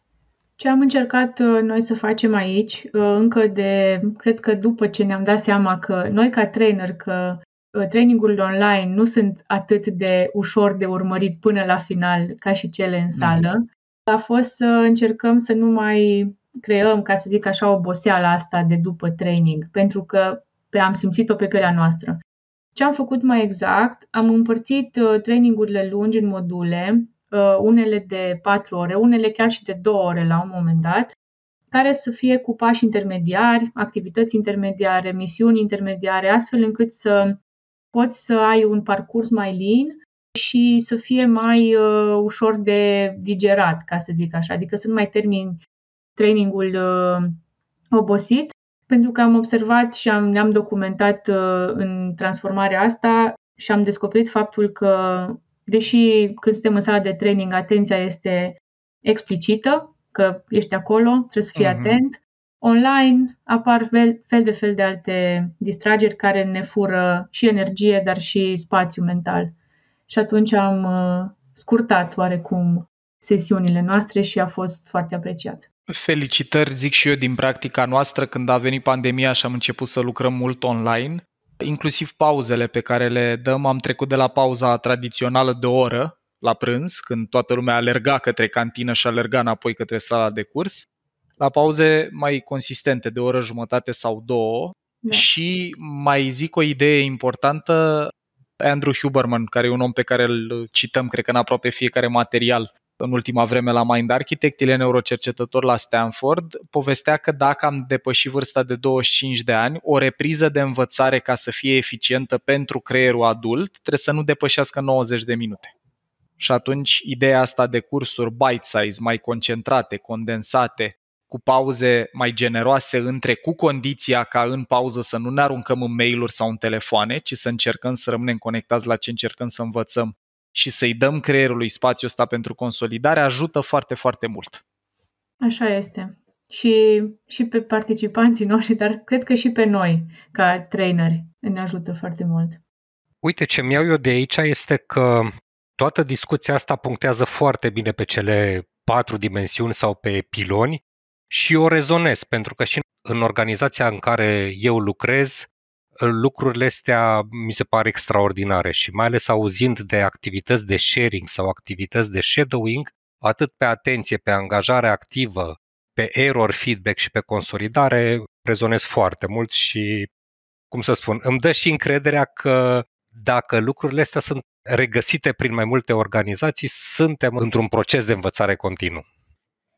Ce am încercat uh, noi să facem aici, uh, încă de, cred că după ce ne-am dat seama că noi ca trainer, că uh, trainingurile online nu sunt atât de ușor de urmărit până la final ca și cele în sală, mm. a fost să încercăm să nu mai creăm, ca să zic așa, oboseala asta de după training, pentru că pe am simțit-o pe pielea noastră. Ce am făcut mai exact? Am împărțit uh, trainingurile lungi în module, uh, unele de 4 ore, unele chiar și de 2 ore la un moment dat, care să fie cu pași intermediari, activități intermediare, misiuni intermediare, astfel încât să poți să ai un parcurs mai lin și să fie mai uh, ușor de digerat, ca să zic așa, adică să nu mai termin trainingul uh, obosit, pentru că am observat și am, ne-am documentat uh, în transformarea asta și am descoperit faptul că, deși când suntem în sala de training, atenția este explicită, că ești acolo, trebuie să fii uh-huh. atent, online apar fel, fel de fel de alte distrageri care ne fură și energie, dar și spațiu mental. Și atunci am uh, scurtat oarecum sesiunile noastre și a fost foarte apreciat. Felicitări, zic și eu, din practica noastră când a venit pandemia și am început să lucrăm mult online. inclusiv pauzele pe care le dăm. Am trecut de la pauza tradițională de o oră la prânz, când toată lumea alerga către cantină și alerga înapoi către sala de curs, la pauze mai consistente de o oră jumătate sau două da. și mai zic o idee importantă, Andrew Huberman, care e un om pe care îl cităm, cred că în aproape fiecare material în ultima vreme la Mind Architect, el e neurocercetător la Stanford, povestea că dacă am depășit vârsta de 25 de ani, o repriză de învățare ca să fie eficientă pentru creierul adult trebuie să nu depășească 90 de minute. Și atunci ideea asta de cursuri bite-size, mai concentrate, condensate, cu pauze mai generoase între, cu condiția ca în pauză să nu ne aruncăm în mail-uri sau în telefoane, ci să încercăm să rămânem conectați la ce încercăm să învățăm și să-i dăm creierului spațiul ăsta pentru consolidare, ajută foarte, foarte mult. Așa este. Și, și pe participanții noștri, dar cred că și pe noi, ca traineri, ne ajută foarte mult. Uite, ce mi-au eu de aici este că toată discuția asta punctează foarte bine pe cele patru dimensiuni sau pe piloni și o rezonez, pentru că și în organizația în care eu lucrez, lucrurile astea mi se pare extraordinare și mai ales auzind de activități de sharing sau activități de shadowing, atât pe atenție, pe angajare activă, pe error feedback și pe consolidare, rezonez foarte mult și, cum să spun, îmi dă și încrederea că dacă lucrurile astea sunt regăsite prin mai multe organizații, suntem într-un proces de învățare continuu.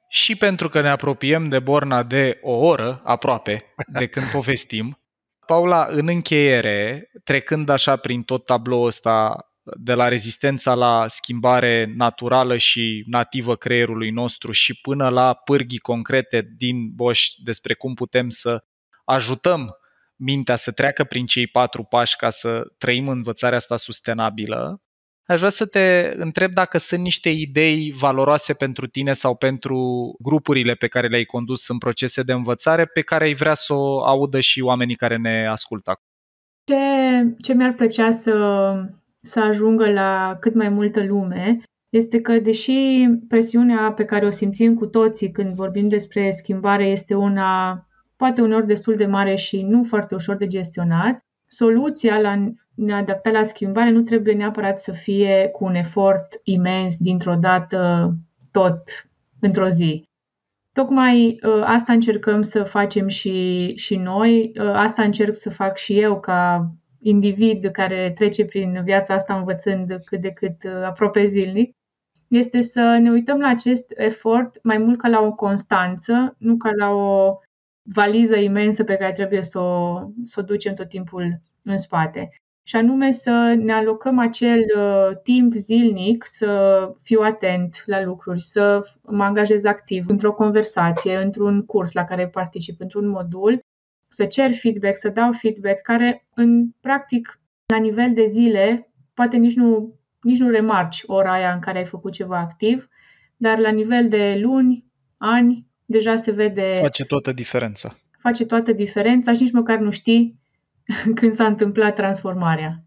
Și pentru că ne apropiem de borna de o oră, aproape, de când povestim, Paula, în încheiere, trecând așa prin tot tabloul ăsta de la rezistența la schimbare naturală și nativă creierului nostru și până la pârghii concrete din Bosch despre cum putem să ajutăm mintea să treacă prin cei patru pași ca să trăim învățarea asta sustenabilă, aș vrea să te întreb dacă sunt niște idei valoroase pentru tine sau pentru grupurile pe care le-ai condus în procese de învățare pe care ai vrea să o audă și oamenii care ne ascultă. Ce, ce mi-ar plăcea să, să ajungă la cât mai multă lume este că, deși presiunea pe care o simțim cu toții când vorbim despre schimbare este una poate uneori destul de mare și nu foarte ușor de gestionat, soluția la ne adapta la schimbare nu trebuie neapărat să fie cu un efort imens dintr-o dată tot într-o zi. Tocmai ă, asta încercăm să facem și, și noi, ă, asta încerc să fac și eu ca individ care trece prin viața asta învățând cât de cât ă, aproape zilnic, este să ne uităm la acest efort mai mult ca la o constanță, nu ca la o valiză imensă pe care trebuie să o, să o ducem tot timpul în spate. Și anume să ne alocăm acel uh, timp zilnic să fiu atent la lucruri, să mă angajez activ într-o conversație, într-un curs la care particip, într-un modul, să cer feedback, să dau feedback, care în practic la nivel de zile poate nici nu, nici nu remarci ora aia în care ai făcut ceva activ, dar la nivel de luni, ani, deja se vede... Face toată diferența. Face toată diferența și nici măcar nu știi când s-a întâmplat transformarea.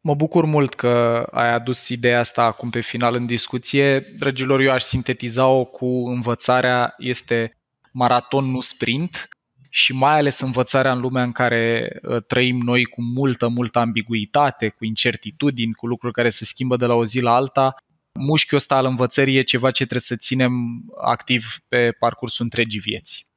Mă bucur mult că ai adus ideea asta acum pe final în discuție. Dragilor, eu aș sintetiza-o cu învățarea este maraton, nu sprint și mai ales învățarea în lumea în care ă, trăim noi cu multă, multă ambiguitate, cu incertitudini, cu lucruri care se schimbă de la o zi la alta, mușchiul ăsta al învățării e ceva ce trebuie să ținem activ pe parcursul întregii vieți.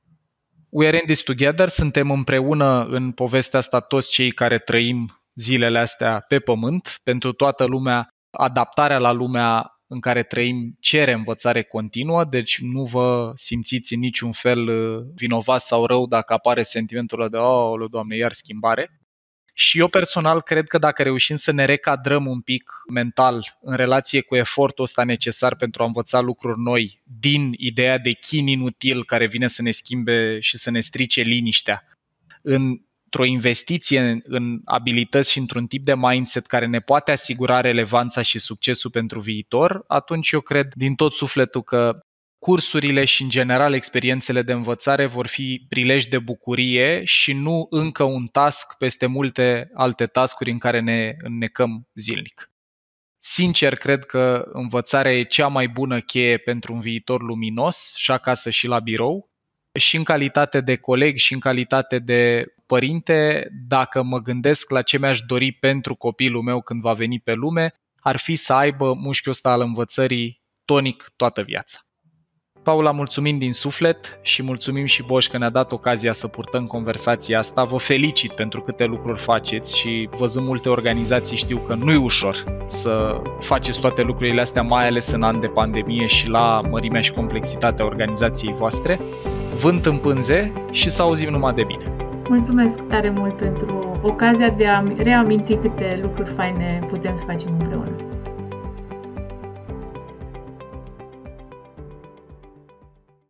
We are in this together, suntem împreună în povestea asta toți cei care trăim zilele astea pe pământ. Pentru toată lumea, adaptarea la lumea în care trăim cere învățare continuă, deci nu vă simțiți în niciun fel uh, vinovat sau rău dacă apare sentimentul ăla de oh, Doamne, iar schimbare. Și eu personal cred că dacă reușim să ne recadrăm un pic mental în relație cu efortul ăsta necesar pentru a învăța lucruri noi din ideea de chin inutil care vine să ne schimbe și să ne strice liniștea, într-o investiție în abilități și într-un tip de mindset care ne poate asigura relevanța și succesul pentru viitor, atunci eu cred din tot sufletul că cursurile și, în general, experiențele de învățare vor fi prilej de bucurie și nu încă un task peste multe alte tascuri în care ne înnecăm zilnic. Sincer, cred că învățarea e cea mai bună cheie pentru un viitor luminos și acasă și la birou, și în calitate de coleg și în calitate de părinte, dacă mă gândesc la ce mi-aș dori pentru copilul meu când va veni pe lume, ar fi să aibă mușchiul ăsta al învățării tonic toată viața. Paula, mulțumim din suflet și mulțumim și Boș că ne-a dat ocazia să purtăm conversația asta. Vă felicit pentru câte lucruri faceți și văzând multe organizații știu că nu e ușor să faceți toate lucrurile astea, mai ales în an de pandemie și la mărimea și complexitatea organizației voastre. Vânt în pânze și să auzim numai de bine. Mulțumesc tare mult pentru ocazia de a reaminti câte lucruri faine putem să facem împreună.